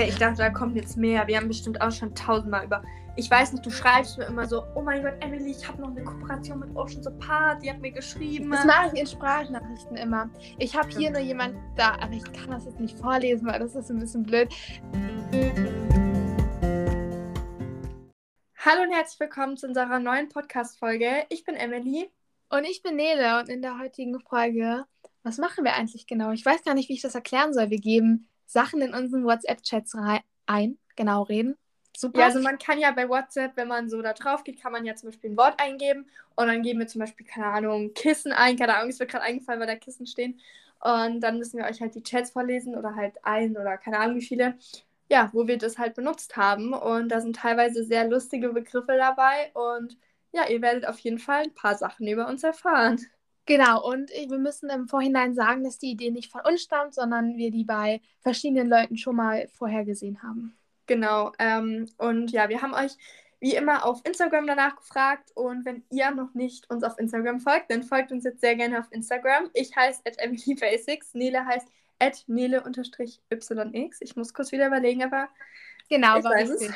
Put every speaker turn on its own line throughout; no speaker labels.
Okay, ich dachte, da kommt jetzt mehr. Wir haben bestimmt auch schon tausendmal über. Ich weiß nicht, du schreibst mir immer so, oh mein Gott, Emily, ich habe noch eine Kooperation mit Ocean Apart, die hat mir geschrieben.
Das mache ich in Sprachnachrichten immer. Ich habe hier nur jemand da, aber ich kann das jetzt nicht vorlesen, weil das ist ein bisschen blöd.
Hallo und herzlich willkommen zu unserer neuen Podcast-Folge. Ich bin Emily.
Und ich bin Nele und in der heutigen Folge, was machen wir eigentlich genau? Ich weiß gar nicht, wie ich das erklären soll. Wir geben Sachen in unseren WhatsApp-Chats ein, genau reden.
Super. Ja, also man kann ja bei WhatsApp, wenn man so da drauf geht, kann man ja zum Beispiel ein Wort eingeben und dann geben wir zum Beispiel, keine Ahnung, Kissen ein, keine Ahnung, es wird gerade eingefallen, weil da Kissen stehen. Und dann müssen wir euch halt die Chats vorlesen oder halt ein oder keine Ahnung wie viele, ja, wo wir das halt benutzt haben. Und da sind teilweise sehr lustige Begriffe dabei und ja, ihr werdet auf jeden Fall ein paar Sachen über uns erfahren.
Genau, und wir müssen im Vorhinein sagen, dass die Idee nicht von uns stammt, sondern wir die bei verschiedenen Leuten schon mal vorher gesehen haben.
Genau, ähm, und ja, wir haben euch wie immer auf Instagram danach gefragt und wenn ihr noch nicht uns auf Instagram folgt, dann folgt uns jetzt sehr gerne auf Instagram. Ich heiße at EmilyBasics, Nele heißt at Nele-YX. Ich muss kurz wieder überlegen, aber
Genau,
ich weiß es.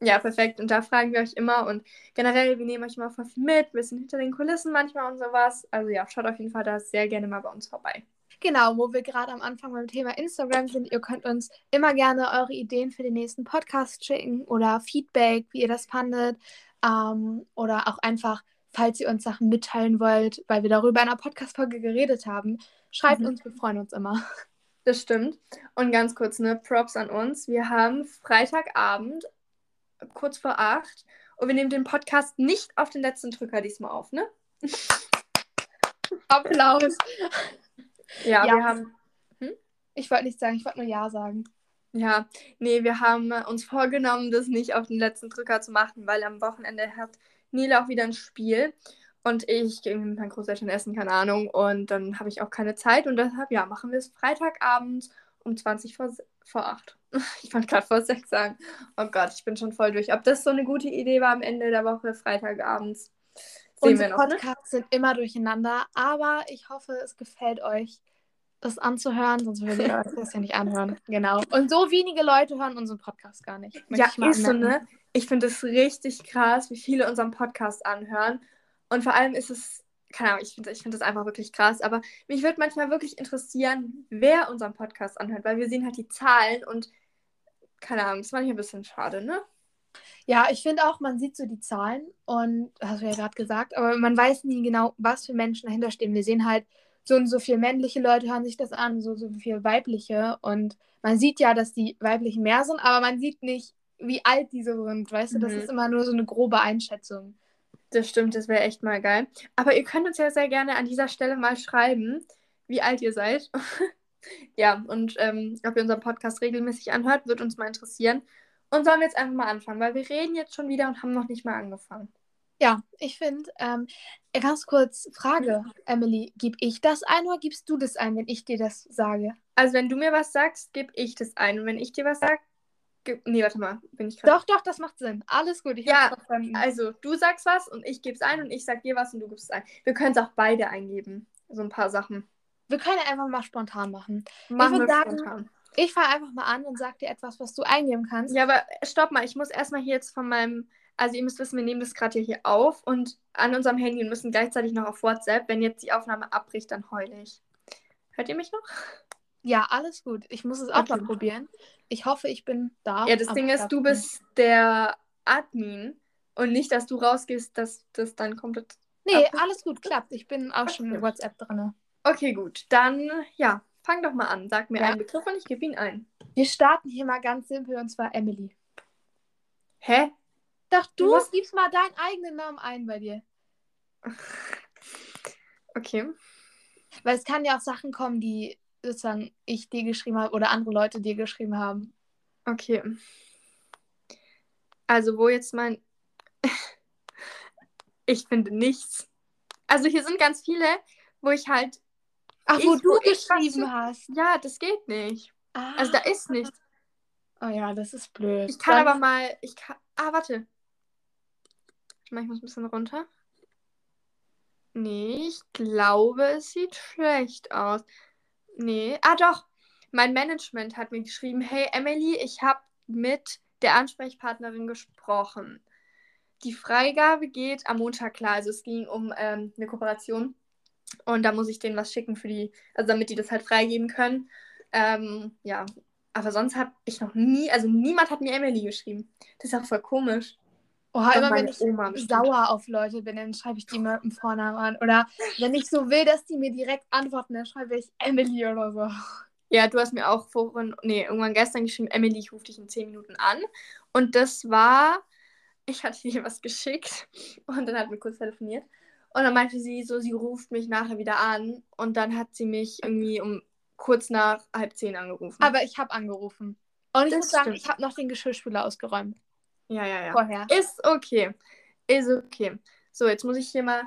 ja, perfekt. Und da fragen wir euch immer. Und generell, wir nehmen euch immer voll viel mit. Wir sind hinter den Kulissen manchmal und sowas. Also ja, schaut auf jeden Fall da sehr gerne mal bei uns vorbei.
Genau, wo wir gerade am Anfang beim Thema Instagram sind. Ihr könnt uns immer gerne eure Ideen für den nächsten Podcast schicken oder Feedback, wie ihr das fandet. Ähm, oder auch einfach, falls ihr uns Sachen mitteilen wollt, weil wir darüber in einer Podcast-Folge geredet haben. Schreibt mhm. uns, wir freuen uns immer.
Das stimmt. Und ganz kurz, ne, Props an uns. Wir haben Freitagabend, kurz vor acht, und wir nehmen den Podcast nicht auf den letzten Drücker diesmal auf, ne?
Applaus.
Ja, ja, wir haben.
Hm? Ich wollte nicht sagen, ich wollte nur Ja sagen.
Ja, nee, wir haben uns vorgenommen, das nicht auf den letzten Drücker zu machen, weil am Wochenende hat Nila auch wieder ein Spiel. Und ich gehe mit meinen Großeltern essen, keine Ahnung. Und dann habe ich auch keine Zeit. Und deshalb, ja, machen wir es Freitagabend um 20 vor, vor 8. Ich wollte gerade vor 6 sagen. Oh Gott, ich bin schon voll durch. Ob das so eine gute Idee war am Ende der Woche, Freitagabends,
sehen Unsere wir noch. Ne? Podcasts ne? sind immer durcheinander. Aber ich hoffe, es gefällt euch, das anzuhören. Sonst würdet ihr euch das ja nicht anhören. Genau. Und so wenige Leute hören unseren Podcast gar nicht.
Ja, ist so, ne? Ich finde es richtig krass, wie viele unseren Podcast anhören. Und vor allem ist es, keine Ahnung, ich finde ich find das einfach wirklich krass, aber mich würde manchmal wirklich interessieren, wer unseren Podcast anhört, weil wir sehen halt die Zahlen und keine Ahnung, das ist manchmal ein bisschen schade, ne?
Ja, ich finde auch, man sieht so die Zahlen und hast du ja gerade gesagt, aber man weiß nie genau, was für Menschen dahinter stehen. Wir sehen halt, so und so viele männliche Leute hören sich das an, so so viele weibliche und man sieht ja, dass die weiblichen mehr sind, aber man sieht nicht, wie alt diese sind, weißt du, das mhm. ist immer nur so eine grobe Einschätzung.
Das stimmt, das wäre echt mal geil. Aber ihr könnt uns ja sehr gerne an dieser Stelle mal schreiben, wie alt ihr seid. ja, und ähm, ob ihr unseren Podcast regelmäßig anhört, wird uns mal interessieren. Und sollen wir jetzt einfach mal anfangen, weil wir reden jetzt schon wieder und haben noch nicht mal angefangen.
Ja, ich finde, ähm, ganz kurz, Frage, Emily, gib ich das ein oder gibst du das ein, wenn ich dir das sage?
Also wenn du mir was sagst, gebe ich das ein. Und wenn ich dir was sage, Nee, warte mal, bin ich.
Doch, doch, das macht Sinn. Alles gut,
ich Ja, also du sagst was und ich gebe es ein und ich sag dir was und du gibst es ein. Wir können es auch beide eingeben. So ein paar Sachen.
Wir können einfach mal spontan machen. machen ich würde sagen, spontan. ich fange einfach mal an und sag dir etwas, was du eingeben kannst.
Ja, aber stopp mal, ich muss erstmal hier jetzt von meinem. Also ihr müsst wissen, wir nehmen das gerade hier auf und an unserem Handy und müssen gleichzeitig noch auf WhatsApp. Wenn jetzt die Aufnahme abbricht, dann heule ich. Hört ihr mich noch?
Ja, alles gut. Ich muss es auch okay. mal probieren. Ich hoffe, ich bin da.
Ja, das Ding ist, du bist der Admin und nicht, dass du rausgehst, dass das dann komplett.
Nee, alles gut, klappt. Ich bin auch schon in WhatsApp drin.
Okay, gut. Dann, ja, fang doch mal an. Sag mir ja. einen Begriff und ich gebe ihn ein.
Wir starten hier mal ganz simpel und zwar Emily.
Hä?
Doch, du, du gibst mal deinen eigenen Namen ein bei dir.
Okay.
Weil es kann ja auch Sachen kommen, die sozusagen ich dir geschrieben habe oder andere Leute dir geschrieben haben.
Okay. Also wo jetzt mein... ich finde nichts. Also hier sind ganz viele, wo ich halt...
Ach, ich, wo du wo geschrieben hast.
Ja, das geht nicht. Ah. Also da ist nichts.
Oh ja, das ist blöd.
Ich kann Dann... aber mal... Ich kann... Ah, warte. Ich muss ein bisschen runter. Nee, ich glaube, es sieht schlecht aus. Nee. Ah, doch. mein Management hat mir geschrieben, hey Emily, ich habe mit der Ansprechpartnerin gesprochen. Die Freigabe geht am Montag klar. Also es ging um ähm, eine Kooperation und da muss ich denen was schicken für die, also damit die das halt freigeben können. Ähm, ja, aber sonst habe ich noch nie, also niemand hat mir Emily geschrieben. Das ist auch voll komisch.
Oh, immer wenn ich Oma sauer auf Leute bin, dann schreibe ich die mit dem Vornamen an. Oder wenn ich so will, dass die mir direkt antworten, dann schreibe ich Emily oder so.
Ja, du hast mir auch vorhin, nee, irgendwann gestern geschrieben, Emily, ich rufe dich in 10 Minuten an. Und das war, ich hatte dir was geschickt und dann hatten wir kurz telefoniert. Und dann meinte sie so, sie ruft mich nachher wieder an. Und dann hat sie mich irgendwie um kurz nach halb zehn angerufen.
Aber ich habe angerufen. Und ich das muss sagen, stimmt. ich habe noch den Geschirrspüler ausgeräumt.
Ja, ja, ja. Vorher. Ist okay. Ist okay. So, jetzt muss ich hier mal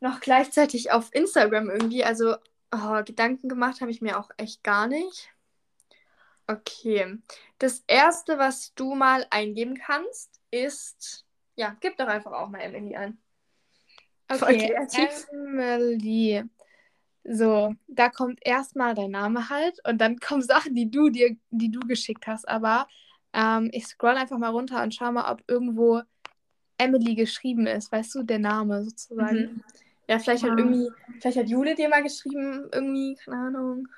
noch gleichzeitig auf Instagram irgendwie, also oh, Gedanken gemacht habe ich mir auch echt gar nicht. Okay. Das erste, was du mal eingeben kannst, ist. Ja, gib doch einfach auch mal Emily ein.
Okay, Emily. So, da kommt erstmal dein Name halt und dann kommen Sachen, die du dir, die du geschickt hast. Aber ähm, ich scroll einfach mal runter und schau mal, ob irgendwo Emily geschrieben ist. Weißt du, der Name sozusagen. Mhm.
Ja, vielleicht hat irgendwie, vielleicht hat Jule dir mal geschrieben, irgendwie, keine Ahnung.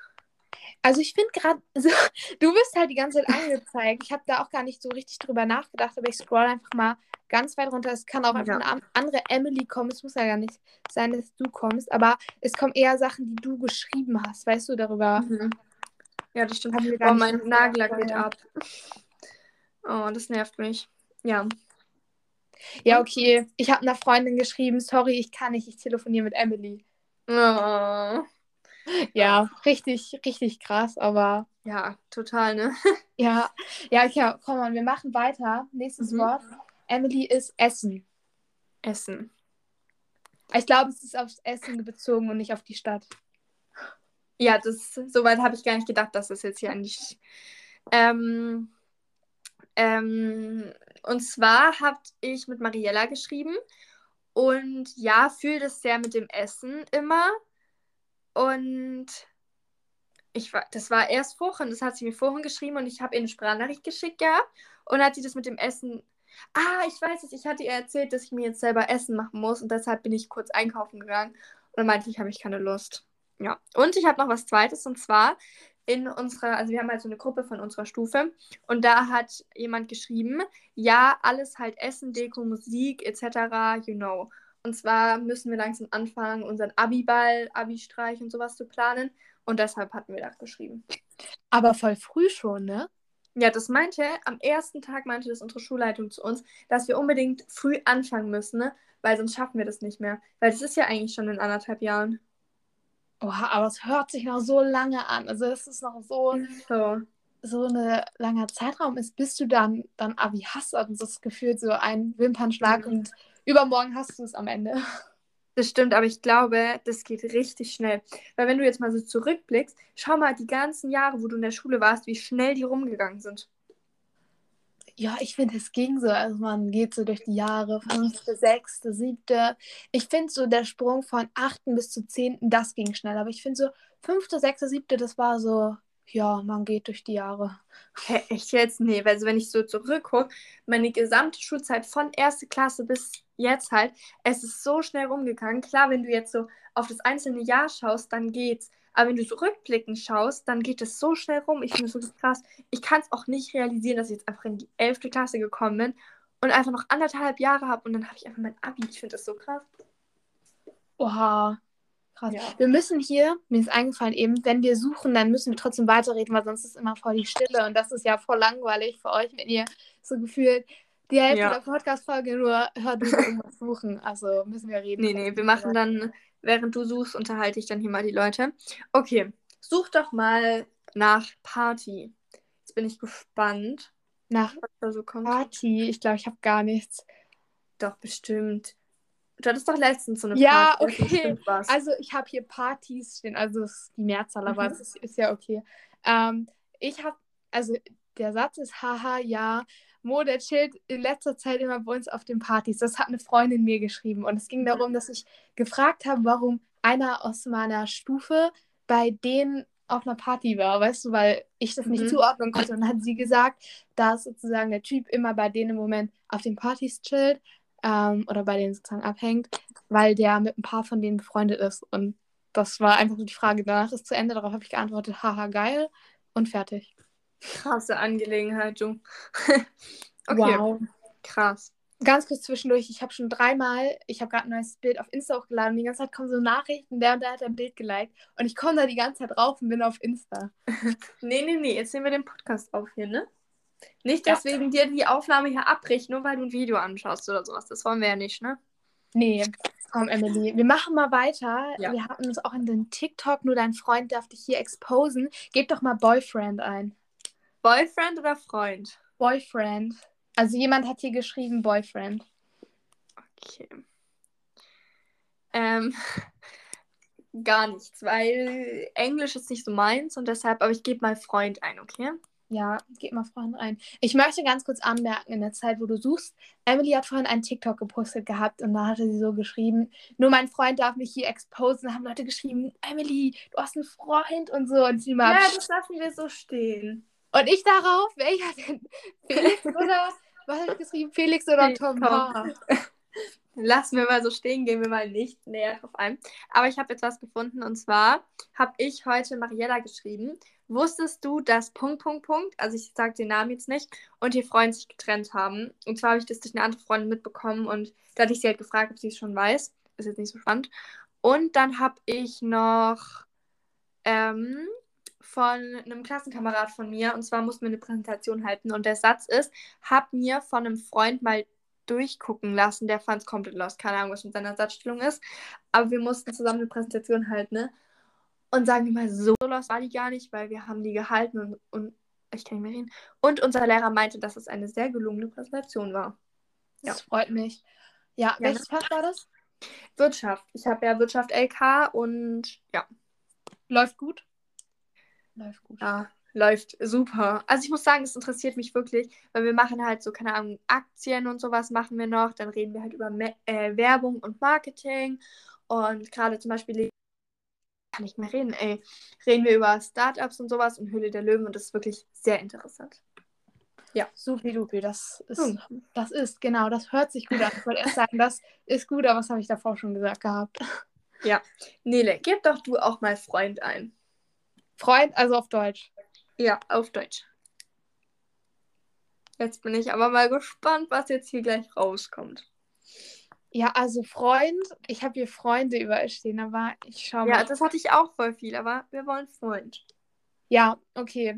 Also ich finde gerade, so, du wirst halt die ganze Zeit angezeigt. Ich habe da auch gar nicht so richtig drüber nachgedacht, aber ich scroll einfach mal ganz weit runter. Es kann auch einfach ja. eine andere Emily kommen. Es muss ja gar nicht sein, dass du kommst, aber es kommen eher Sachen, die du geschrieben hast, weißt du, darüber. Mhm.
Ja, das stimmt. Oh, mein Nagellack geht ab. Oh, das nervt mich. Ja.
Ja, okay. Ich habe einer Freundin geschrieben, sorry, ich kann nicht, ich telefoniere mit Emily. Oh. Ja, richtig, richtig krass, aber.
Ja, total, ne?
ja, ja, okay, komm mal, wir machen weiter. Nächstes mhm. Wort. Emily ist Essen.
Essen.
Ich glaube, es ist aufs Essen bezogen und nicht auf die Stadt.
Ja, das soweit habe ich gar nicht gedacht, dass es jetzt hier die. Ähm, ähm, und zwar habe ich mit Mariella geschrieben und ja, fühle das sehr mit dem Essen immer. Und ich war, das war erst vorhin, das hat sie mir vorhin geschrieben und ich habe ihr eine Sprachnachricht geschickt ja. Und hat sie das mit dem Essen. Ah, ich weiß es, ich hatte ihr erzählt, dass ich mir jetzt selber Essen machen muss und deshalb bin ich kurz einkaufen gegangen. Und dann meinte ich, habe ich keine Lust. Ja. Und ich habe noch was Zweites und zwar in unserer, also wir haben halt so eine Gruppe von unserer Stufe und da hat jemand geschrieben, ja, alles halt Essen, Deko, Musik etc., you know. Und zwar müssen wir langsam anfangen, unseren Abi-Ball, Abi-Streich und sowas zu planen. Und deshalb hatten wir das geschrieben.
Aber voll früh schon, ne?
Ja, das meinte, am ersten Tag meinte das unsere Schulleitung zu uns, dass wir unbedingt früh anfangen müssen, ne? Weil sonst schaffen wir das nicht mehr. Weil das ist ja eigentlich schon in anderthalb Jahren.
Oha, aber es hört sich noch so lange an. Also es ist noch so, so. so ein langer Zeitraum ist, bis du dann, dann Abi hast. Also das gefühlt so ein Wimpernschlag mhm. und übermorgen hast du es am Ende.
Das stimmt, aber ich glaube, das geht richtig schnell. Weil wenn du jetzt mal so zurückblickst, schau mal die ganzen Jahre, wo du in der Schule warst, wie schnell die rumgegangen sind.
Ja, ich finde, es ging so. Also man geht so durch die Jahre, fünfte, sechste, siebte. Ich finde so der Sprung von achten bis zu zehnten, das ging schnell. Aber ich finde so fünfte, sechste, siebte, das war so, ja, man geht durch die Jahre.
Hä, echt jetzt? Nee, weil also wenn ich so zurückgucke, meine gesamte Schulzeit von erste Klasse bis jetzt halt, es ist so schnell rumgegangen. Klar, wenn du jetzt so auf das einzelne Jahr schaust, dann geht's. Aber wenn du so rückblickend schaust, dann geht es so schnell rum. Ich finde es wirklich krass. Ich kann es auch nicht realisieren, dass ich jetzt einfach in die 11. Klasse gekommen bin und einfach noch anderthalb Jahre habe und dann habe ich einfach mein Abi. Ich finde das so krass.
Oha. Krass. Ja. Wir müssen hier, mir ist eingefallen eben, wenn wir suchen, dann müssen wir trotzdem weiterreden, weil sonst ist immer voll die Stille und das ist ja voll langweilig für euch, wenn ihr so gefühlt die Hälfte ja. der Podcast-Folge nur hört und irgendwas suchen. Also müssen wir reden.
Nee, nee, wir machen dann Während du suchst, unterhalte ich dann hier mal die Leute. Okay, such doch mal nach Party. Jetzt bin ich gespannt.
Nach so. Party? Ich glaube, ich habe gar nichts.
Doch, bestimmt. Du hattest doch letztens so eine
ja, Party. Ja, okay. Also ich habe hier Partys stehen, also das ist die Mehrzahl, aber mhm. es ist, ist, ja okay. Ähm, ich habe, also der Satz ist, haha, ja, Mo, der chillt in letzter Zeit immer bei uns auf den Partys. Das hat eine Freundin mir geschrieben. Und es ging darum, dass ich gefragt habe, warum einer aus meiner Stufe bei denen auf einer Party war, weißt du, weil ich das nicht
Mhm.
zuordnen konnte. Und dann hat sie gesagt, dass sozusagen der Typ immer bei denen im Moment auf den Partys chillt ähm, oder bei denen sozusagen abhängt, weil der mit ein paar von denen befreundet ist. Und das war einfach so die Frage. Danach ist zu Ende, darauf habe ich geantwortet, haha, geil und fertig.
Krasse Angelegenheit, du. okay,
Wow.
krass.
Ganz kurz zwischendurch, ich habe schon dreimal, ich habe gerade ein neues Bild auf Insta hochgeladen, die ganze Zeit kommen so Nachrichten, der und der hat ein Bild geliked und ich komme da die ganze Zeit drauf und bin auf Insta.
Nee, nee, nee, jetzt nehmen wir den Podcast auf hier, ne? Nicht,
Ja.
dass wegen dir die Aufnahme hier abbricht, nur weil du ein Video anschaust oder sowas. Das wollen wir ja nicht, ne?
Nee, komm, Emily, wir machen mal weiter.
Ja.
Wir hatten uns auch in den TikTok, nur dein Freund darf dich hier exposen. Gib doch mal Boyfriend ein.
Boyfriend oder Freund?
Boyfriend. Also jemand hat hier geschrieben Boyfriend.
Okay. Ähm, gar nichts, weil Englisch ist nicht so meins und deshalb, aber ich gebe mal Freund ein, okay?
Ja, gib mal Freund ein. Ich möchte ganz kurz anmerken, in der Zeit, wo du suchst, Emily hat vorhin einen TikTok gepostet gehabt und da hatte sie so geschrieben, nur mein Freund darf mich hier exposen. Da haben Leute geschrieben, Emily, du hast einen Freund und so. Und sie mal,
Ja, das lassen wir so stehen.
Und ich darauf, welcher denn? Felix oder, was habe ich geschrieben? Felix oder? Tom. H.
Lassen wir mal so stehen, gehen wir mal nicht näher drauf ein. Aber ich habe jetzt was gefunden und zwar habe ich heute Mariella geschrieben. Wusstest du, dass Punkt, Punkt, Punkt, also ich sage den Namen jetzt nicht, und ihr Freund sich getrennt haben? Und zwar habe ich das durch eine andere Freundin mitbekommen und da hatte ich sie halt gefragt, ob sie es schon weiß. Ist jetzt nicht so spannend. Und dann habe ich noch ähm, von einem Klassenkamerad von mir, und zwar mussten wir eine Präsentation halten und der Satz ist, hab mir von einem Freund mal durchgucken lassen, der fand es komplett lost, keine Ahnung, was mit seiner Satzstellung ist, aber wir mussten zusammen eine Präsentation halten, ne? Und sagen wir mal, so lost war die gar nicht, weil wir haben die gehalten und, und ich kann nicht mehr reden. Und unser Lehrer meinte, dass es eine sehr gelungene Präsentation war. Ja.
Das freut mich. Ja,
Ja,
welches Fach war das?
Wirtschaft. Ich habe ja Wirtschaft LK und ja,
Läuft gut? Läuft gut.
Ja, läuft super. Also ich muss sagen, es interessiert mich wirklich, weil wir machen halt so, keine Ahnung, Aktien und sowas machen wir noch. Dann reden wir halt über Me äh, Werbung und Marketing. Und gerade zum Beispiel, kann ich mehr reden, ey, reden wir über Startups und sowas und Höhle der Löwen und das ist wirklich sehr interessant.
Supi-dupi, das ist,
Hm.
das ist, genau, das hört sich gut an. Ich wollte erst sagen, das ist gut, aber was habe ich davor schon gesagt gehabt?
Nele, gib doch du auch mal Freund ein.
Freund, also auf Deutsch.
Ja, auf Deutsch. Jetzt bin ich aber mal gespannt, was jetzt hier gleich rauskommt.
Ja, also Freund, ich habe hier Freunde überall stehen, aber ich schau
Ja,
mal.
das hatte ich auch voll viel, aber wir wollen Freund.
Ja, okay.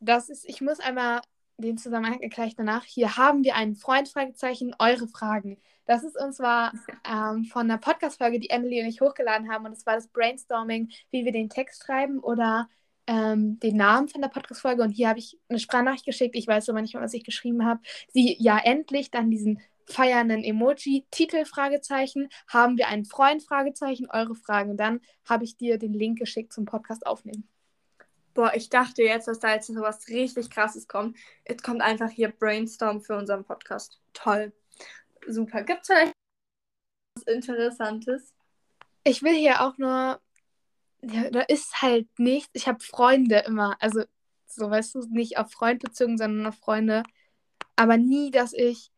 Das ist, ich muss einmal den Zusammenhang gleich danach. Hier haben wir einen Freund, Fragezeichen, eure Fragen. Das ist uns zwar ähm, von einer Podcast-Folge, die Emily und ich hochgeladen haben, und es war das Brainstorming, wie wir den Text schreiben oder ähm, den Namen von der Podcast-Folge. Und hier habe ich eine Sprachnachricht geschickt, ich weiß aber nicht mehr, was ich geschrieben habe. Sie, ja, endlich, dann diesen feiernden Emoji, Titel, Fragezeichen, haben wir einen Freund, Fragezeichen, eure Fragen. Und dann habe ich dir den Link geschickt zum Podcast aufnehmen.
Boah, ich dachte jetzt, dass da jetzt so was richtig krasses kommt. Jetzt kommt einfach hier Brainstorm für unseren Podcast. Toll. Super. Gibt es vielleicht was Interessantes?
Ich will hier auch nur. Ja, da ist halt nichts. Ich habe Freunde immer. Also, so weißt du, nicht auf Freund bezogen, sondern auf Freunde. Aber nie, dass ich.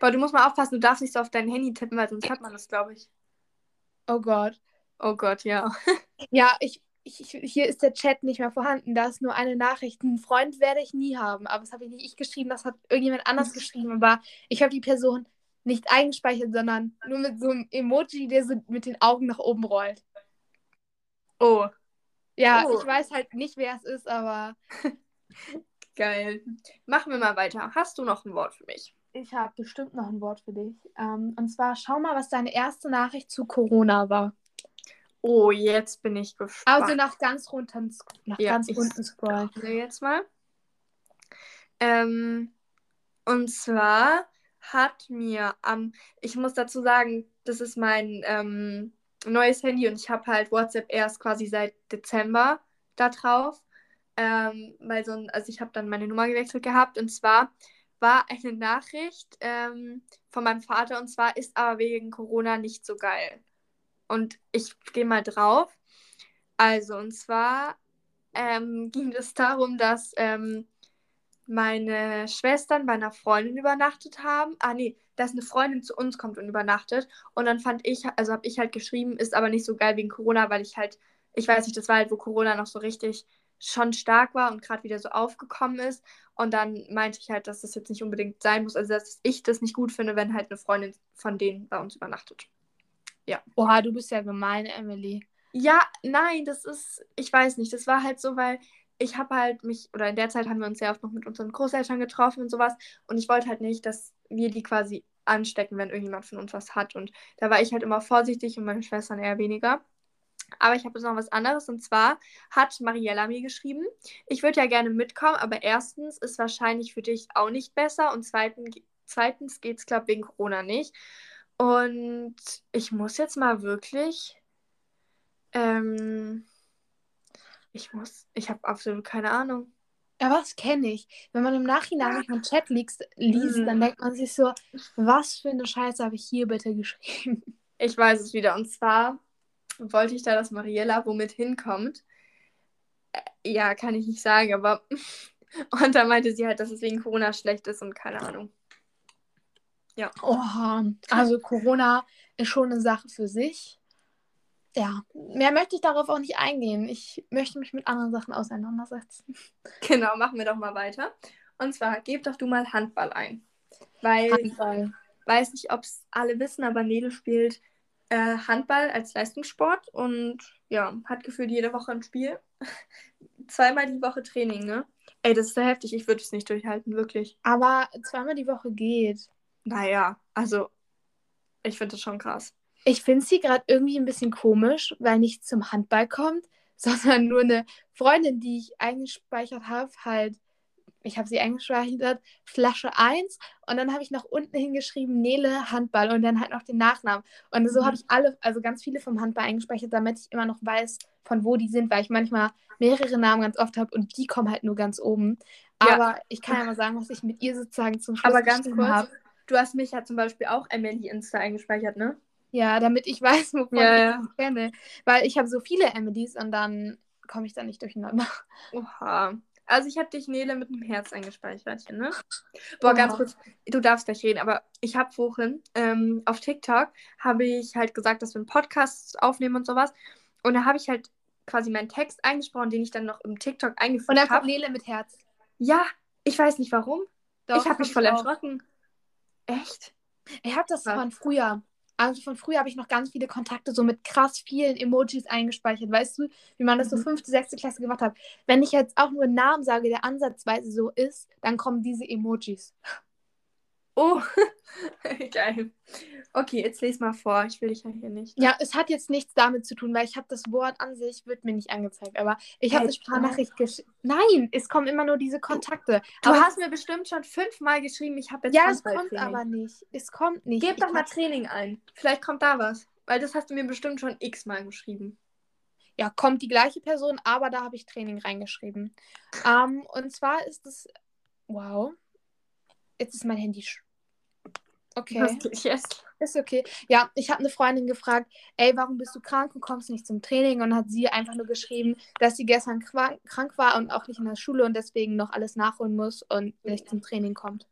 Boah, du musst mal aufpassen, du darfst nicht so auf dein Handy tippen, weil sonst hört man das, glaube ich.
Oh Gott.
Oh Gott, ja.
Ja, ich, ich, hier ist der Chat nicht mehr vorhanden. Da ist nur eine Nachricht. Einen Freund werde ich nie haben. Aber das habe ich nicht ich geschrieben, das hat irgendjemand anders geschrieben. Aber ich habe die Person nicht eingespeichert, sondern nur mit so einem Emoji, der so mit den Augen nach oben rollt.
Oh,
Ja,
Oh.
ich weiß halt nicht, wer es ist, aber
geil. Machen wir mal weiter. Hast du noch ein Wort für mich?
ich habe bestimmt noch ein Wort für dich. Ähm, und zwar, schau mal, was deine erste Nachricht zu Corona war.
Oh, jetzt bin ich gespannt.
Also nach ganz runter, nach
Ja,
ganz
ich-
unten scrollen.
Warte jetzt mal. Ähm, und zwar hat mir am, ich muss dazu sagen, das ist mein ähm, neues Handy und ich habe halt WhatsApp erst quasi seit Dezember da drauf. Ähm, weil so ein, also ich habe dann meine Nummer gewechselt gehabt und zwar war eine Nachricht ähm, von meinem Vater und zwar ist aber wegen Corona nicht so geil. Und ich gehe mal drauf. Also, und zwar ähm, ging es darum, dass ähm, meine Schwestern bei einer Freundin übernachtet haben. Ah, nee, dass eine Freundin zu uns kommt und übernachtet. Und dann fand ich, also habe ich halt geschrieben, ist aber nicht so geil wegen Corona, weil ich halt, ich weiß nicht, das war halt, wo Corona noch so richtig schon stark war und gerade wieder so aufgekommen ist. Und dann meinte ich halt, dass das jetzt nicht unbedingt sein muss. Also, dass ich das nicht gut finde, wenn halt eine Freundin von denen bei uns übernachtet. Ja.
Oha, du bist ja gemein, Emily.
Ja, nein, das ist, ich weiß nicht, das war halt so, weil ich habe halt mich, oder in der Zeit haben wir uns sehr oft noch mit unseren Großeltern getroffen und sowas. Und ich wollte halt nicht, dass wir die quasi anstecken, wenn irgendjemand von uns was hat. Und da war ich halt immer vorsichtig und meine Schwestern eher weniger. Aber ich habe jetzt noch was anderes und zwar hat Mariella mir geschrieben, ich würde ja gerne mitkommen, aber erstens ist wahrscheinlich für dich auch nicht besser und zweitens, zweitens geht es, glaube ich, wegen Corona nicht. Und ich muss jetzt mal wirklich ähm, ich muss, ich habe absolut keine Ahnung.
Ja, was kenne ich? Wenn man im Nachhinein im Chat liest, liest mhm. dann denkt man sich so, was für eine Scheiße habe ich hier bitte geschrieben?
Ich weiß es wieder. Und zwar wollte ich da, dass Mariella womit hinkommt. Äh, ja, kann ich nicht sagen, aber. und da meinte sie halt, dass es wegen Corona schlecht ist und keine Ahnung.
Ja. Oha. Also Corona ist schon eine Sache für sich ja, mehr möchte ich darauf auch nicht eingehen. Ich möchte mich mit anderen Sachen auseinandersetzen.
Genau, machen wir doch mal weiter. Und zwar, gib doch du mal Handball ein. Weil Handball. ich weiß nicht, ob es alle wissen, aber Nele spielt äh, Handball als Leistungssport und ja, hat gefühlt jede Woche ein Spiel. zweimal die Woche Training, ne? Ey, das ist so heftig, ich würde es nicht durchhalten, wirklich.
Aber zweimal die Woche geht.
Naja, also ich finde das schon krass.
Ich finde sie gerade irgendwie ein bisschen komisch, weil nicht zum Handball kommt, sondern nur eine Freundin, die ich eingespeichert habe, halt, ich habe sie eingespeichert, Flasche 1 und dann habe ich noch unten hingeschrieben Nele Handball und dann halt noch den Nachnamen. Und so mhm. habe ich alle, also ganz viele vom Handball eingespeichert, damit ich immer noch weiß, von wo die sind, weil ich manchmal mehrere Namen ganz oft habe und die kommen halt nur ganz oben. Ja. Aber ich kann ja mal sagen, was ich mit ihr sozusagen zum Schluss
Aber ganz kurz, hab. Du hast mich ja zum Beispiel auch Emily Insta eingespeichert, ne?
Ja, damit ich weiß, wovon ja, ich ja. kenne. Weil ich habe so viele Emilys und dann komme ich da nicht durcheinander.
Oha. Also ich habe dich, Nele, mit einem Herz eingespeichert, ne? Boah, Oha. ganz kurz, du darfst gleich reden, aber ich habe vorhin ähm, auf TikTok habe ich halt gesagt, dass wir einen Podcast aufnehmen und sowas. Und da habe ich halt quasi meinen Text eingesprochen, den ich dann noch im TikTok eingefügt habe. Und dann
kommt Nele mit Herz.
Ja, ich weiß nicht warum. Doch, ich habe mich voll erschrocken.
Echt? Ich habe das von früher. Also von früher habe ich noch ganz viele Kontakte so mit krass vielen Emojis eingespeichert. Weißt du, wie man das so mhm. fünfte, sechste Klasse gemacht hat? Wenn ich jetzt auch nur einen Namen sage, der ansatzweise so ist, dann kommen diese Emojis.
Oh, geil. Okay, jetzt lese mal vor. Ich will dich ja hier nicht.
Ja, es hat jetzt nichts damit zu tun, weil ich habe das Wort an sich, wird mir nicht angezeigt. Aber ich habe eine Sprachnachricht geschrieben. Nein, es kommen immer nur diese Kontakte.
Du aber hast mir bestimmt schon fünfmal geschrieben, ich habe jetzt
Ja, es kommt aber nicht. Es kommt nicht.
Gib doch mal Training ein. Vielleicht kommt da was. Weil das hast du mir bestimmt schon x-mal geschrieben.
Ja, kommt die gleiche Person, aber da habe ich Training reingeschrieben. Um, ähm, und zwar ist es. Wow. Jetzt ist mein Handy. Okay. Was jetzt? Ist okay. Ja, ich habe eine Freundin gefragt, ey, warum bist du krank und kommst nicht zum Training? Und hat sie einfach nur geschrieben, dass sie gestern krank war und auch nicht in der Schule und deswegen noch alles nachholen muss und nicht zum Training kommt.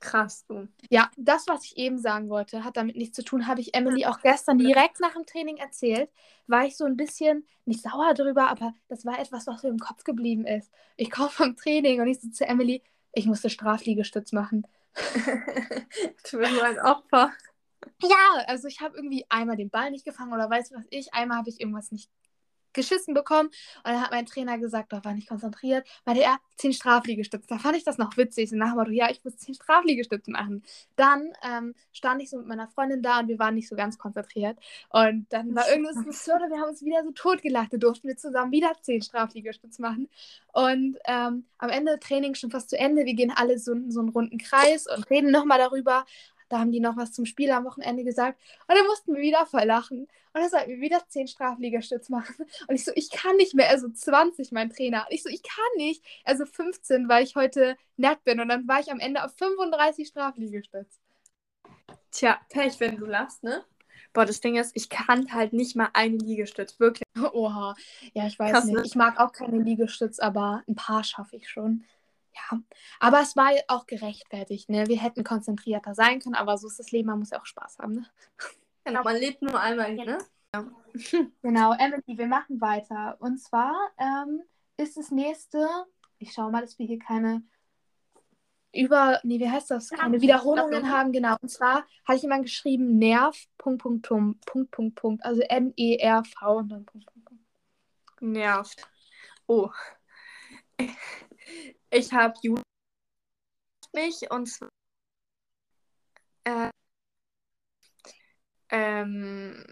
Krass, du.
Ja, das, was ich eben sagen wollte, hat damit nichts zu tun. Habe ich Emily auch gestern direkt nach dem Training erzählt. War ich so ein bisschen nicht sauer drüber, aber das war etwas, was mir im Kopf geblieben ist. Ich komme vom Training und ich so zu Emily, ich musste Strafliegestütz machen.
du bist so ein Opfer.
Ja, also ich habe irgendwie einmal den Ball nicht gefangen oder weiß was ich, einmal habe ich irgendwas nicht geschissen bekommen. Und dann hat mein Trainer gesagt, doch war nicht konzentriert. Meinte er, zehn Strafliegestütze. Da fand ich das noch witzig. Und nachher war ja, ich muss zehn Strafliegestütze machen. Dann ähm, stand ich so mit meiner Freundin da und wir waren nicht so ganz konzentriert. Und dann war irgendwas Diskussion und wir haben uns wieder so totgelacht. Da durften wir zusammen wieder zehn Strafliegestütze machen. Und ähm, am Ende Training schon fast zu Ende. Wir gehen alle so, so einen runden Kreis und reden nochmal darüber. Da haben die noch was zum Spiel am Wochenende gesagt. Und dann mussten wir wieder voll lachen. Und dann sollten wir wieder 10 Strafliegestütz machen. Und ich so, ich kann nicht mehr. Also 20, mein Trainer. Und ich so, ich kann nicht. Also 15, weil ich heute nett bin. Und dann war ich am Ende auf 35 Strafliegestütz.
Tja, Pech, wenn du lachst, ne? Boah, das Ding ist, ich kann halt nicht mal einen Liegestütz, wirklich.
Oha. Ja, ich weiß
Krass,
nicht.
ne?
Ich mag auch keine Liegestütz, aber ein paar schaffe ich schon. Ja. Aber es war auch gerechtfertigt, ne? Wir hätten konzentrierter sein können, aber so ist das Leben, man muss ja auch Spaß haben, ne?
Genau, man lebt nur einmal hier, ne?
Genau, Emily, wir machen weiter. Und zwar ähm, ist das nächste, ich schaue mal, dass wir hier keine über, nee, wie heißt das? Keine Wiederholungen
Wiederholungen.
haben, genau. Und zwar hatte ich jemand geschrieben, Nerv, Punkt, Punkt, Punkt, Punkt, Punkt, Punkt, also N-E-R-V und dann Punkt, Punkt, Punkt.
Nervt. Oh. Ich habe mich und äh, ähm,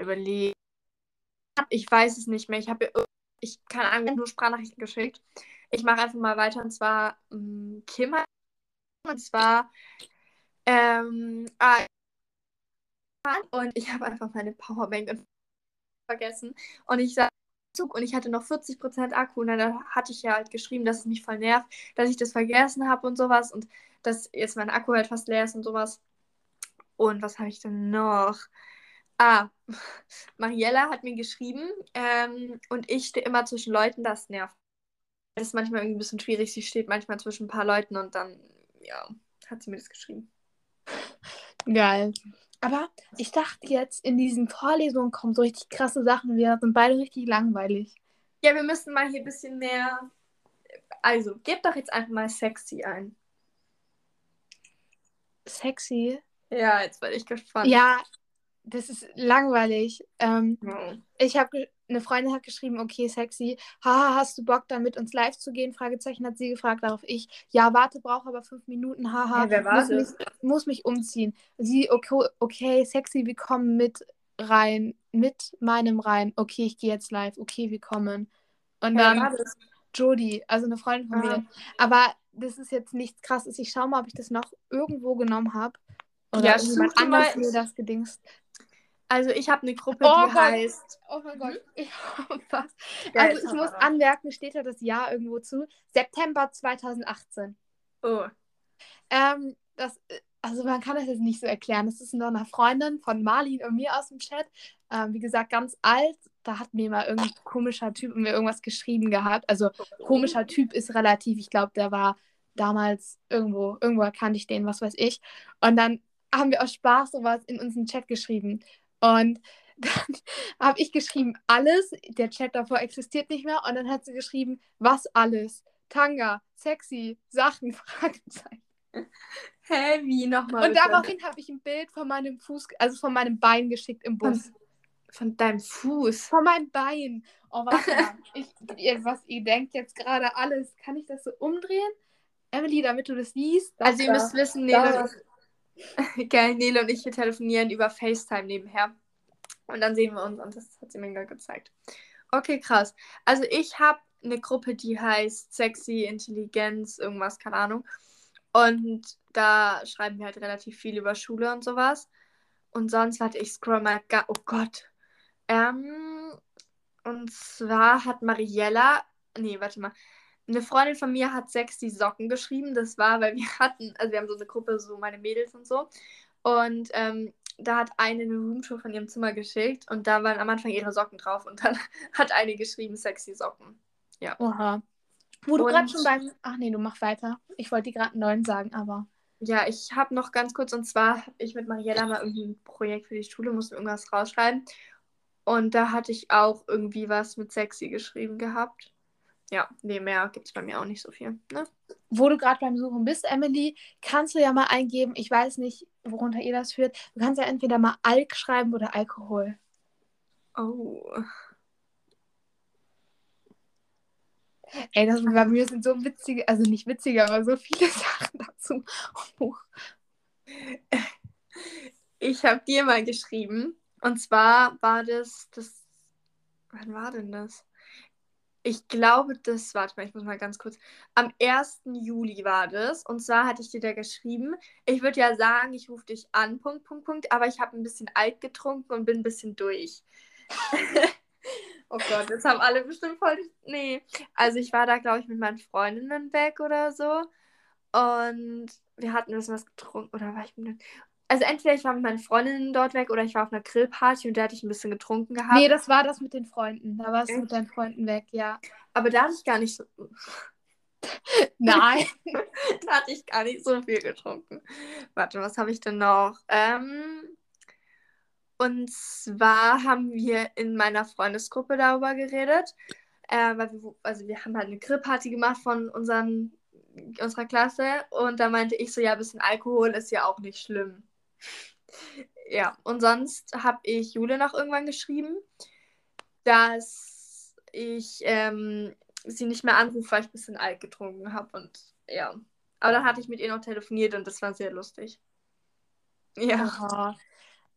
überlegt. Ich weiß es nicht mehr. Ich habe ich keine Ahnung, nur Sprachnachrichten geschickt. Ich mache einfach mal weiter und zwar ähm, Kim hat und zwar ähm, ah, und ich habe einfach meine Powerbank vergessen und ich sah Zug und ich hatte noch 40% Akku und dann hatte ich ja halt geschrieben, dass es mich voll nervt, dass ich das vergessen habe und sowas und dass jetzt mein Akku halt fast leer ist und sowas. Und was habe ich denn noch? Ah, Mariella hat mir geschrieben ähm, und ich stehe immer zwischen Leuten, das nervt. Das ist manchmal irgendwie ein bisschen schwierig. Sie steht manchmal zwischen ein paar Leuten und dann, ja, hat sie mir das geschrieben.
Geil. Aber ich dachte jetzt, in diesen Vorlesungen kommen so richtig krasse Sachen. Wir sind beide richtig langweilig.
Ja, wir müssen mal hier ein bisschen mehr. Also, gebt doch jetzt einfach mal sexy ein.
Sexy.
Ja, jetzt bin ich gespannt.
Ja, das ist langweilig. Ähm,
Oh.
ich habe eine Freundin hat geschrieben, okay, sexy. Haha, hast du Bock, dann mit uns live zu gehen? Fragezeichen hat sie gefragt. Darauf ich, ja, warte, brauche aber fünf Minuten. Haha,
Hey, wer war
muss,
das?
mich, muss mich umziehen. Sie, okay, okay, sexy, wir kommen mit rein, mit meinem rein. Okay, ich gehe jetzt live. Okay, wir kommen. Und
Wer
dann? Jodie, also eine Freundin von
Ah.
mir. Aber das ist jetzt nichts krasses. Ich schaue mal, ob ich das noch irgendwo genommen habe. Oder
Ja, mal-
anders mir das gedingst.
Also, ich habe eine Gruppe,
Oh
die
Gott.
heißt.
Oh mein Gott. Ich, was? Also ich muss anmerken, steht da das Jahr irgendwo zu. September 2018.
Oh.
Ähm, das, äh, also man kann das jetzt nicht so erklären. Das ist nur eine Freundin von Marlin und mir aus dem Chat. Ähm, wie gesagt, ganz alt. Da hat mir mal irgendein komischer Typ mir irgendwas geschrieben gehabt. Also komischer Typ ist relativ. Ich glaube, der war damals irgendwo, irgendwo erkannte ich den, was weiß ich. Und dann haben wir aus Spaß sowas in unseren Chat geschrieben. Und dann habe ich geschrieben, alles. Der Chat davor existiert nicht mehr. Und dann hat sie geschrieben, was alles? Tanga, sexy, Sachen, Fragezeichen.
Hä, wie nochmal?
Und daraufhin habe ich ein Bild von meinem Fuß, also von meinem Bein geschickt im Bus.
Von, von deinem Fuß.
Von meinem Bein. Oh, warte mal. Ich, ihr, was ihr denkt jetzt gerade alles. Kann ich das so umdrehen? Emily, damit du das siehst.
Also, ihr müsst wissen,
Da.
Nele und, ich, Gell, Nele und ich, wir telefonieren über FaceTime nebenher. Und dann sehen wir uns und das hat sie mir gerade gezeigt. Okay, krass. Also, ich habe eine Gruppe, die heißt Sexy Intelligenz, irgendwas, keine Ahnung. Und da schreiben wir halt relativ viel über Schule und sowas. Und sonst, warte, ich scroll mal. Oh Gott. Ähm, und zwar hat Mariella, nee, warte mal. Eine Freundin von mir hat sexy Socken geschrieben. Das war, weil wir hatten, also wir haben so eine Gruppe, so meine Mädels und so. Und ähm, da hat eine eine Roomtour von ihrem Zimmer geschickt und da waren am Anfang ihre Socken drauf und dann hat eine geschrieben sexy Socken.
Oha. Wo du gerade schon beim. Ach nee, du mach weiter. Ich wollte dir gerade einen neuen sagen, aber.
Ja, ich habe noch ganz kurz, und zwar habe ich mit Mariella mal irgendein Projekt für die Schule, musste irgendwas rausschreiben. Und da hatte ich auch irgendwie was mit sexy geschrieben gehabt. Ja, nee, mehr gibt es bei mir auch nicht so viel. Ne?
Wo du gerade beim Suchen bist, Emily, kannst du ja mal eingeben. Ich weiß nicht, worunter ihr das führt. Du kannst ja entweder mal Alk schreiben oder Alkohol.
Oh.
Ey, das bei mir sind so witzige, also nicht witzige, aber so viele Sachen dazu. Huch.
Ich habe dir mal geschrieben. Und zwar war das, das. Wann war denn das? Ich glaube, das, warte mal, ich muss mal ganz kurz. Am 1. Juli war das. Und zwar hatte ich dir da geschrieben. Ich würde ja sagen, ich rufe dich an, Punkt, Punkt, Punkt. Aber ich habe ein bisschen alt getrunken und bin ein bisschen durch. oh Gott, jetzt haben alle bestimmt voll. Nee. Also ich war da, glaube ich, mit meinen Freundinnen weg oder so. Und wir hatten bisschen was getrunken. Oder war ich mit. Also entweder ich war mit meinen Freundinnen dort weg oder ich war auf einer Grillparty und da hatte ich ein bisschen getrunken gehabt.
Nee, das war das mit den Freunden. Da warst du mit deinen Freunden weg, ja.
Aber da hatte ich gar nicht so.
Nein.
da hatte ich gar nicht so viel getrunken. Warte, was habe ich denn noch? Ähm, und zwar haben wir in meiner Freundesgruppe darüber geredet. Äh, weil wir, also wir haben halt eine Grillparty gemacht von unseren, unserer Klasse und da meinte ich so, ja, ein bisschen Alkohol ist ja auch nicht schlimm. Ja, und sonst habe ich Jule noch irgendwann geschrieben, dass ich ähm, sie nicht mehr anrufe, weil ich ein bisschen Alk getrunken habe und ja. Aber dann hatte ich mit ihr noch telefoniert und das war sehr lustig. Ja.
Oha.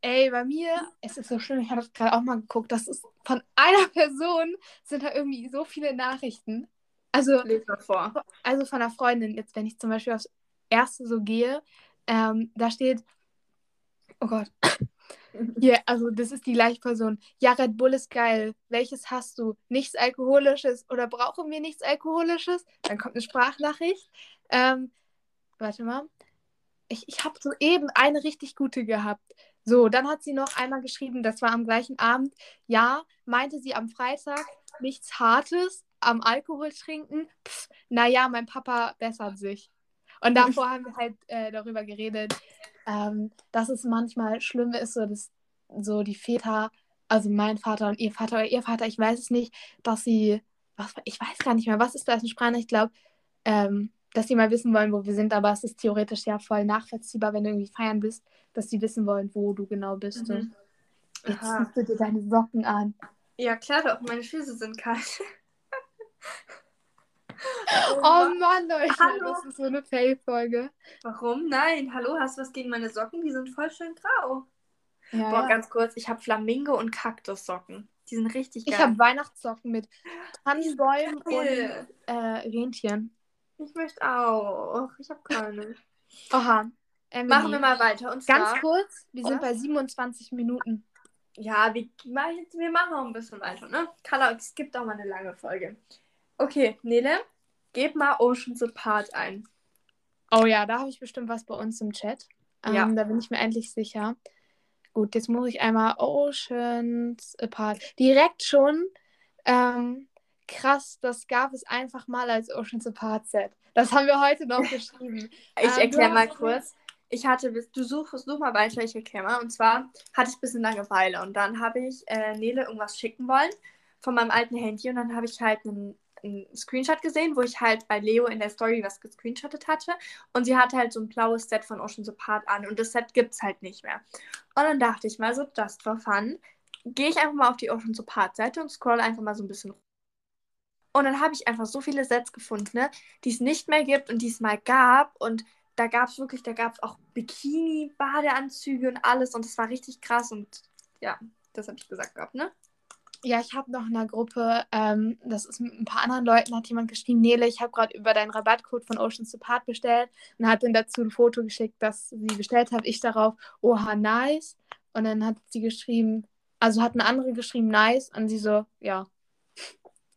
Ey, bei mir, es ist so schön, ich habe gerade auch mal geguckt, das ist von einer Person sind da irgendwie so viele Nachrichten. Also, also von einer Freundin, jetzt wenn ich zum Beispiel aufs erste so gehe, ähm, da steht, oh Gott, hier, also das ist die gleiche Person. Ja, Red Bull ist geil. Welches hast du? Nichts Alkoholisches oder brauchen wir nichts Alkoholisches? Dann kommt eine Sprachnachricht. Ähm, warte mal. Ich, ich habe soeben eine richtig gute gehabt. So, dann hat sie noch einmal geschrieben, das war am gleichen Abend. Ja, meinte sie am Freitag nichts Hartes, am Alkohol trinken. Pff, naja, mein Papa bessert sich. Und davor haben wir halt äh, darüber geredet, ähm, dass es manchmal schlimm ist, so, dass so die Väter, also mein Vater und ihr Vater oder ihr Vater, ich weiß es nicht, dass sie, was, ich weiß gar nicht mehr, was ist da eine Sprache? Ich glaube, ähm, dass sie mal wissen wollen, wo wir sind, aber es ist theoretisch ja voll nachvollziehbar, wenn du irgendwie feiern bist, dass sie wissen wollen, wo du genau bist.
Mhm.
Jetzt ziehst du dir deine Socken an.
Ja, klar doch, meine Füße sind kalt.
Oh Mann, Leute,
Hallo.
das ist so eine Fail-Folge.
Warum? Nein, hallo, hast du was gegen meine Socken? Die sind voll schön grau.
Ja,
Boah,
ja.
ganz kurz, ich habe Flamingo und Kaktussocken. Die sind richtig geil.
Ich habe Weihnachtssocken mit Tannenbäumen und äh, Rentieren.
Ich möchte auch. Ich habe keine.
Oha. Emily.
Machen wir mal weiter. Und
Ganz kurz, wir sind bei 27 Minuten.
Ja, wir, wir machen noch ein bisschen weiter, ne? Carla, es gibt auch mal eine lange Folge. Okay, Nele, gib mal Oceans Apart ein.
Oh ja, da habe ich bestimmt was bei uns im Chat. Ähm,
Ja.
Da bin ich mir endlich sicher. Gut, jetzt muss ich einmal Oceans Apart. Direkt schon. Ähm, krass, das gab es einfach mal als Oceans Apart Set. Das haben wir heute noch geschrieben.
Ich
Ähm,
erkläre mal kurz. Ich hatte, bis, du such, such mal weiter, ich erkläre mal. Und zwar hatte ich ein bisschen Langeweile und dann habe ich äh, Nele irgendwas schicken wollen von meinem alten Handy und dann habe ich halt einen, einen Screenshot gesehen, wo ich halt bei Leo in der Story was gescreenshottet hatte und sie hatte halt so ein blaues Set von Ocean Apart an und das Set gibt es halt nicht mehr. Und dann dachte ich mal so, just for fun, gehe ich einfach mal auf die Ocean Apart Seite und scroll einfach mal so ein bisschen und dann habe ich einfach so viele Sets gefunden, ne, die es nicht mehr gibt und die es mal gab. Und da gab es wirklich, da gab es auch Bikini, Badeanzüge und alles. Und das war richtig krass. Und ja, das habe ich gesagt gehabt, ne?
Ja, ich habe noch in einer Gruppe, ähm, das ist mit ein paar anderen Leuten, hat jemand geschrieben, Nele, ich habe gerade über deinen Rabattcode von Oceans Apart bestellt und hat dann dazu ein Foto geschickt, dass sie bestellt hat. Ich darauf, oha, nice. Und dann hat sie geschrieben, also hat eine andere geschrieben, nice. Und sie so, ja.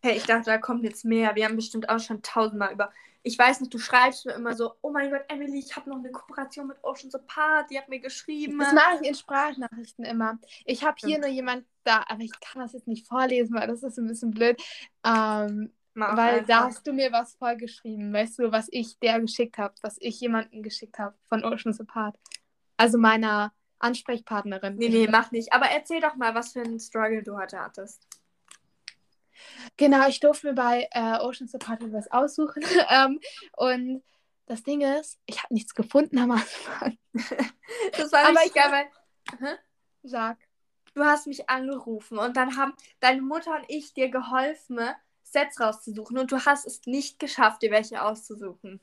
Hey, ich dachte, da kommt jetzt mehr. Wir haben bestimmt auch schon tausendmal über. Ich weiß nicht, du schreibst mir immer so, oh mein Gott, Emily, ich habe noch eine Kooperation mit Ocean Apart, die hat mir geschrieben.
Das mache ich in Sprachnachrichten immer. Ich habe hier nur jemand da, aber ich kann das jetzt nicht vorlesen, weil das ist ein bisschen blöd. Ähm, weil da
einfach.
hast du mir was vorgeschrieben, weißt du, was ich der geschickt habe, was ich jemandem geschickt habe von Oceans Apart. Also meiner Ansprechpartnerin.
Nee, nee, mach nicht. Aber erzähl doch mal, was für einen Struggle du heute hattest.
Genau, ich durfte mir bei äh, Oceans Apart was aussuchen. ähm, und das Ding ist, ich habe nichts gefunden am Anfang.
Das war
Aber ich-
weil Hä?
Sag.
du hast mich angerufen und dann haben deine Mutter und ich dir geholfen, Sets rauszusuchen und du hast es nicht geschafft, dir welche auszusuchen.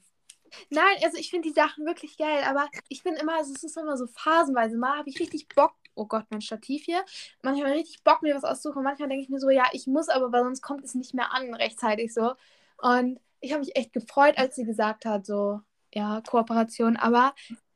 Nein, also ich finde die Sachen wirklich geil, aber ich bin immer, also es ist immer so phasenweise. Mal habe ich richtig Bock, oh Gott, mein Stativ hier. Manchmal richtig Bock, mir was auszusuchen. Manchmal denke ich mir so, ja, ich muss aber, weil sonst kommt es nicht mehr an rechtzeitig so. Und ich habe mich echt gefreut, als sie gesagt hat, so, ja, Kooperation. Aber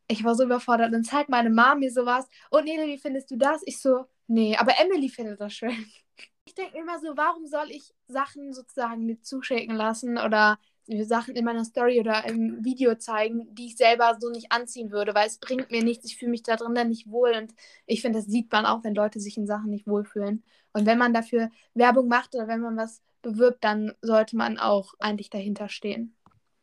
ich war so überfordert. Und dann zeigt meine Mom mir sowas. Und Nele, wie findest du das? Ich so, nee, aber Emily findet das schön. Ich denke immer so, warum soll ich Sachen sozusagen mir zuschicken lassen oder Sachen in meiner Story oder im Video zeigen, die ich selber so nicht anziehen würde, weil es bringt mir nichts. Ich fühle mich da drin dann nicht wohl und ich finde, das sieht man auch, wenn Leute sich in Sachen nicht wohlfühlen. Und wenn man dafür Werbung macht oder wenn man was bewirbt, dann sollte man auch eigentlich dahinter stehen.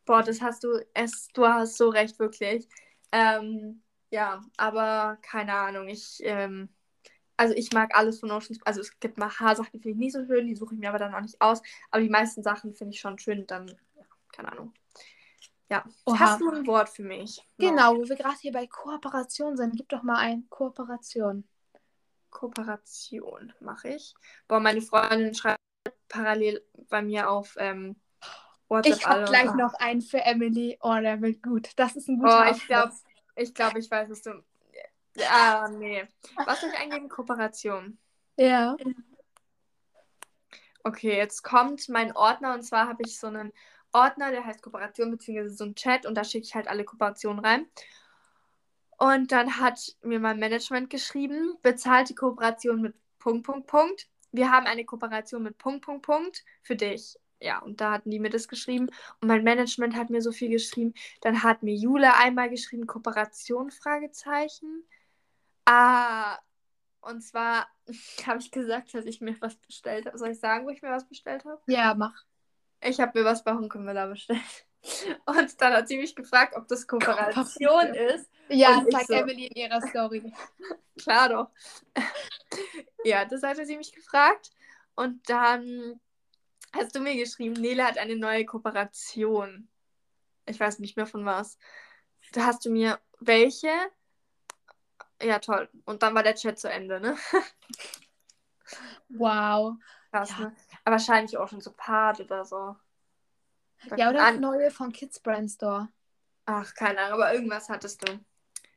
Boah, das hast du, es, du hast so recht, wirklich. Ähm, ja, aber keine Ahnung, ich, ähm, also ich mag alles von Oceans. Also es gibt mal Haarsachen, die finde ich nicht so schön, die suche ich mir aber dann auch nicht aus. Aber die meisten Sachen finde ich schon schön, dann, keine Ahnung. Ja. Oha. Hast du ein Wort für mich?
Genau, wo wir gerade hier bei Kooperation sind, gib doch mal ein Kooperation.
Kooperation mache ich. Boah, meine Freundin schreibt parallel bei mir auf ähm,
WhatsApp. Ich habe gleich noch einen für Emily. Oh, der wird gut. Das ist ein guter
Oh, ich glaube, ich, glaub, ich weiß, was du. Ah, nee. Was soll ich eingeben? Kooperation.
Ja.
Okay, jetzt kommt mein Ordner und zwar habe ich so einen Ordner, der heißt Kooperation, beziehungsweise so ein Chat und da schicke ich halt alle Kooperationen rein. Und dann hat mir mein Management geschrieben, bezahlte Kooperation mit Punkt, Punkt, Punkt. Wir haben eine Kooperation mit Punkt, Punkt, Punkt für dich. Ja, und da hatten die mir das geschrieben. Und mein Management hat mir so viel geschrieben. Dann hat mir Jule einmal geschrieben, Kooperation, Fragezeichen. Ah, und zwar habe ich gesagt, dass ich mir was bestellt habe. Soll ich sagen, wo ich mir was bestellt habe?
Ja, mach.
Ich habe mir was bei Hunkemöller bestellt. Und dann hat sie mich gefragt, ob das Kooperation ist.
Ja, sagt so, Emily in ihrer Story.
Klar doch. ja, das hatte sie mich gefragt. Und dann hast du mir geschrieben, Nele hat eine neue Kooperation. Ich weiß nicht mehr von was. Da hast du mir welche? Ja, toll. Und dann war der Chat zu Ende, ne?
wow.
Krass, ja. ne? Aber wahrscheinlich auch schon so Part oder so.
Ja, oder an... neue von Kids Brand Store.
Ach, keine Ahnung, aber irgendwas hattest du.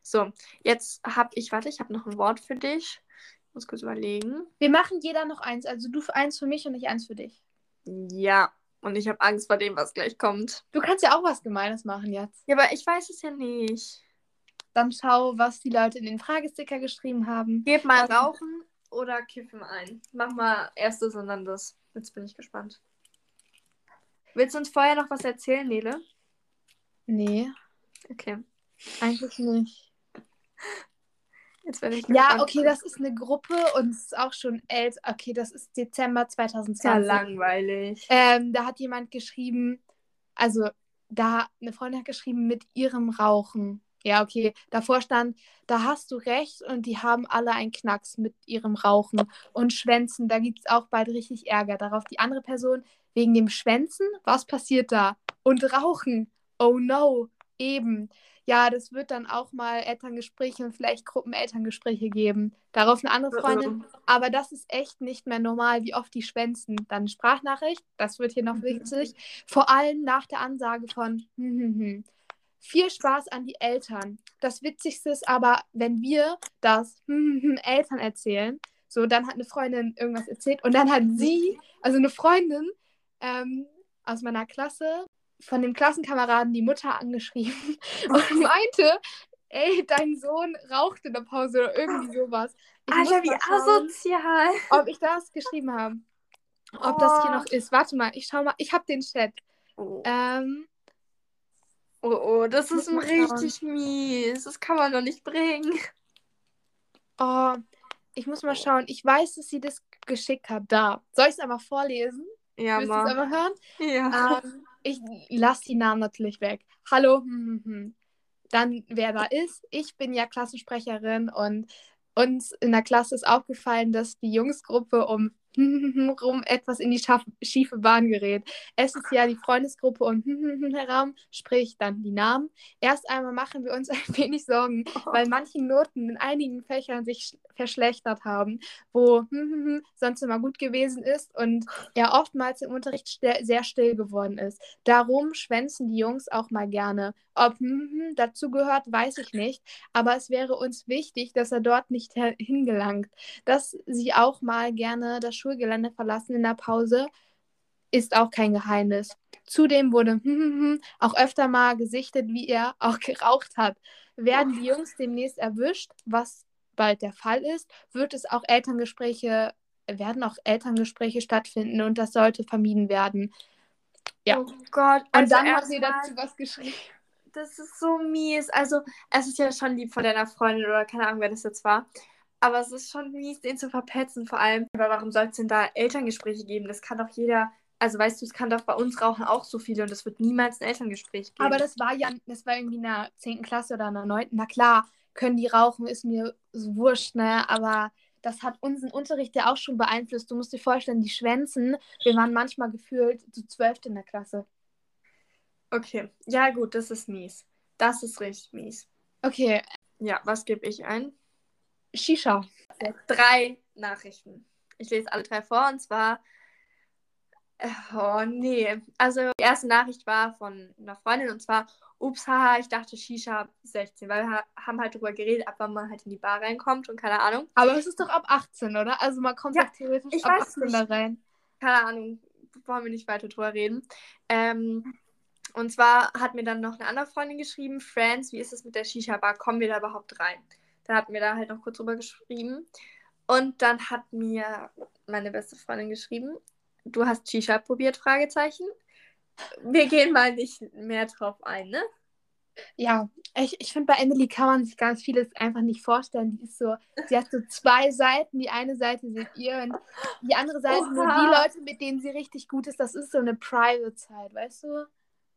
So, jetzt habe ich, warte, ich habe noch ein Wort für dich. Ich muss kurz überlegen.
Wir machen jeder noch eins. Also du eins für mich und ich eins für dich.
Ja, und ich habe Angst vor dem, was gleich kommt.
Du kannst ja auch was Gemeines machen jetzt.
Ja, aber ich weiß es ja nicht.
Dann schau, was die Leute in den Fragesticker geschrieben haben.
Gib mal Rauchen oder Kiffen ein. Mach mal erstes und dann das. Jetzt bin ich gespannt. Willst du uns vorher noch was erzählen, Nele?
Nee.
Okay.
Eigentlich nicht.
Jetzt werde ich
Ja, okay, das ist eine Gruppe und es ist auch schon älter. Okay, das ist Dezember 2020. Ja,
langweilig.
Ähm, da hat jemand geschrieben, also da eine Freundin hat geschrieben mit ihrem Rauchen. Ja, okay. Davor stand, da hast du recht und die haben alle einen Knacks mit ihrem Rauchen und Schwänzen. Da gibt es auch bald richtig Ärger. Darauf die andere Person, wegen dem Schwänzen? Was passiert da? Und Rauchen. Oh no. Eben ja, das wird dann auch mal Elterngespräche und vielleicht Gruppenelterngespräche geben. Darauf eine andere Freundin. Aber das ist echt nicht mehr normal, wie oft die schwänzen. Dann Sprachnachricht, das wird hier noch mhm. wichtig. Vor allem nach der Ansage von hm, hm, hm. Viel Spaß an die Eltern. Das Witzigste ist aber, wenn wir das Eltern erzählen, so, dann hat eine Freundin irgendwas erzählt und dann hat sie, also eine Freundin ähm, aus meiner Klasse, von dem Klassenkameraden die Mutter angeschrieben und meinte, ey, dein Sohn raucht in der Pause oder irgendwie sowas.
Ich Alter, wie schauen, asozial.
Ob ich das geschrieben habe. Ob oh. das hier noch ist. Warte mal, ich schau mal. Ich habe den Chat. Oh. Ähm,
oh, oh, das ist richtig mies. Das kann man doch nicht bringen.
Oh, ich muss mal schauen. Ich weiß, dass sie das geschickt hat. Da. Soll ich es aber vorlesen?
Ja,
Willst du es aber hören?
Ja.
Ähm, ich lasse die Namen natürlich weg. Hallo, hm, hm, hm. dann wer da ist. Ich bin ja Klassensprecherin und uns in der Klasse ist aufgefallen, dass die Jungsgruppe um rum etwas in die schiefe Bahn gerät. Es ist ja die Freundesgruppe und herum, sprich dann die Namen. Erst einmal machen wir uns ein wenig Sorgen, weil manche Noten in einigen Fächern sich verschlechtert haben, wo sonst immer gut gewesen ist und er oftmals im Unterricht sehr still geworden ist. Darum schwänzen die Jungs auch mal gerne. Ob dazu gehört, weiß ich nicht, aber es wäre uns wichtig, dass er dort nicht hingelangt, dass sie auch mal gerne das Schulgelände verlassen in der Pause, ist auch kein Geheimnis. Zudem wurde auch öfter mal gesichtet, wie er auch geraucht hat. Werden die Jungs demnächst erwischt, was bald der Fall ist, wird es auch Elterngespräche, werden auch Elterngespräche stattfinden und das sollte vermieden werden. Ja.
Oh Gott.
Und dann hat sie dazu was geschrieben.
Das ist so mies. Also, es ist ja schon lieb von deiner Freundin oder keine Ahnung, wer das jetzt war. Aber es ist schon mies, den zu verpetzen, vor allem. Aber warum soll es denn da Elterngespräche geben? Das kann doch jeder. Also, weißt du, es kann doch bei uns rauchen auch so viele und es wird niemals ein Elterngespräch geben.
Aber das war ja, das war irgendwie in der 10. Klasse oder in der 9. Na klar, können die rauchen, ist mir so wurscht, ne? Aber das hat unseren Unterricht ja auch schon beeinflusst. Du musst dir vorstellen, die Schwänzen, wir waren manchmal gefühlt zu 12. in der Klasse.
Okay. Ja, gut, das ist mies. Das ist richtig mies.
Okay,
Ja, was gebe ich ein?
Shisha.
Drei Nachrichten. Ich lese alle drei vor und zwar. äh, Oh nee. Also die erste Nachricht war von einer Freundin und zwar, ups, haha, ich dachte Shisha 16, weil wir ha- haben halt drüber geredet, ab wann man halt in die Bar reinkommt und keine Ahnung.
Aber es ist doch ab 18, oder? Also man kommt
Ja,
theoretisch
ich
ab
weiß
18 da
nicht.
rein.
Keine Ahnung, wollen wir nicht weiter drüber reden. Ähm, und zwar hat mir dann noch eine andere Freundin geschrieben, Friends, wie ist es mit der Shisha-Bar? Kommen wir da überhaupt rein? Da hatten wir da halt noch kurz drüber geschrieben. Und dann hat mir meine beste Freundin geschrieben, du hast Shisha probiert, Fragezeichen. Wir gehen mal nicht mehr drauf ein, ne?
Ja, ich, ich finde, bei Emily kann man sich ganz vieles einfach nicht vorstellen. Die ist so, sie hat so zwei Seiten. Die eine Seite seht ihr und die andere Seite nur
Oha.
die Leute, mit denen sie richtig gut ist. Das ist so eine Private-Zeit, weißt du?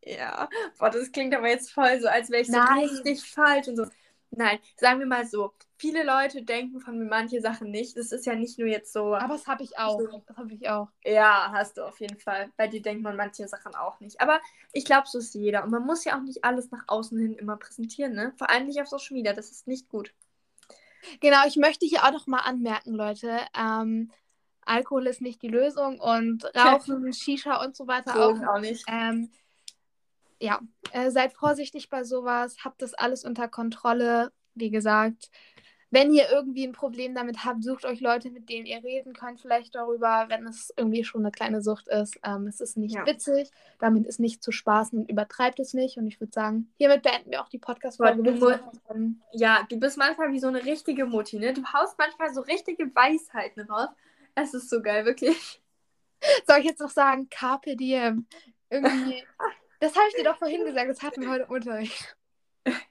Ja, boah, das klingt aber jetzt voll so, als wäre ich so
Nein.
richtig falsch und so. Nein, sagen wir mal so, viele Leute denken von mir manche Sachen nicht. Das ist ja nicht nur jetzt so,
Aber das habe ich auch.
So.
Das habe ich auch.
ja, hast du auf jeden Fall. Bei dir denkt man manche Sachen auch nicht. Aber ich glaube, so ist jeder. Und man muss ja auch nicht alles nach außen hin immer präsentieren, ne? Vor allem nicht auf Social Media, das ist nicht gut.
Genau, ich möchte hier auch noch mal anmerken, Leute. Ähm, Alkohol ist nicht die Lösung und Rauchen, Shisha und so weiter auch.
Drogen auch nicht.
Ähm, ja, äh, seid vorsichtig bei sowas, habt das alles unter Kontrolle. Wie gesagt, wenn ihr irgendwie ein Problem damit habt, sucht euch Leute, mit denen ihr reden könnt, vielleicht darüber, wenn es irgendwie schon eine kleine Sucht ist. Ähm, es ist nicht
Ja.
witzig, damit ist nicht zu spaßen und übertreibt es nicht. Und ich würde sagen, hiermit beenden wir auch die Podcast-Folge.
Ja, du bist manchmal wie so eine richtige Mutti, ne? Du haust manchmal so richtige Weisheiten raus. Es ist so geil, wirklich.
Soll ich jetzt noch sagen, Carpe Diem? Irgendwie. Das habe ich dir doch vorhin gesagt, das hatten wir heute Unterricht.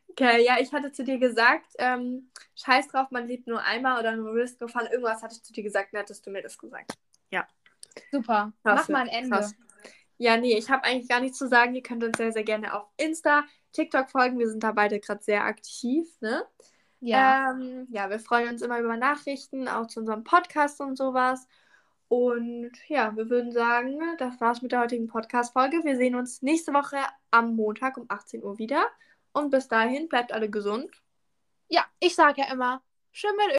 Okay, ja, ich hatte zu dir gesagt, ähm, scheiß drauf, man lebt nur einmal oder nur Risk gefahren. Irgendwas hatte ich zu dir gesagt, dann hattest du mir das gesagt.
Super.
Krass,
Mach mal ein Ende.
krass. Ja, nee, ich habe eigentlich gar nichts zu sagen. Ihr könnt uns sehr, sehr gerne auf Insta, TikTok folgen. Wir sind da beide gerade sehr aktiv, ne?
Ja.
Ähm, ja, wir freuen uns immer über Nachrichten, auch zu unserem Podcast und sowas. Und ja, wir würden sagen, das war's mit der heutigen Podcast-Folge. Wir sehen uns nächste Woche am Montag um 18 Uhr wieder. Und bis dahin bleibt alle gesund.
ja, ich sage ja immer, Schimmel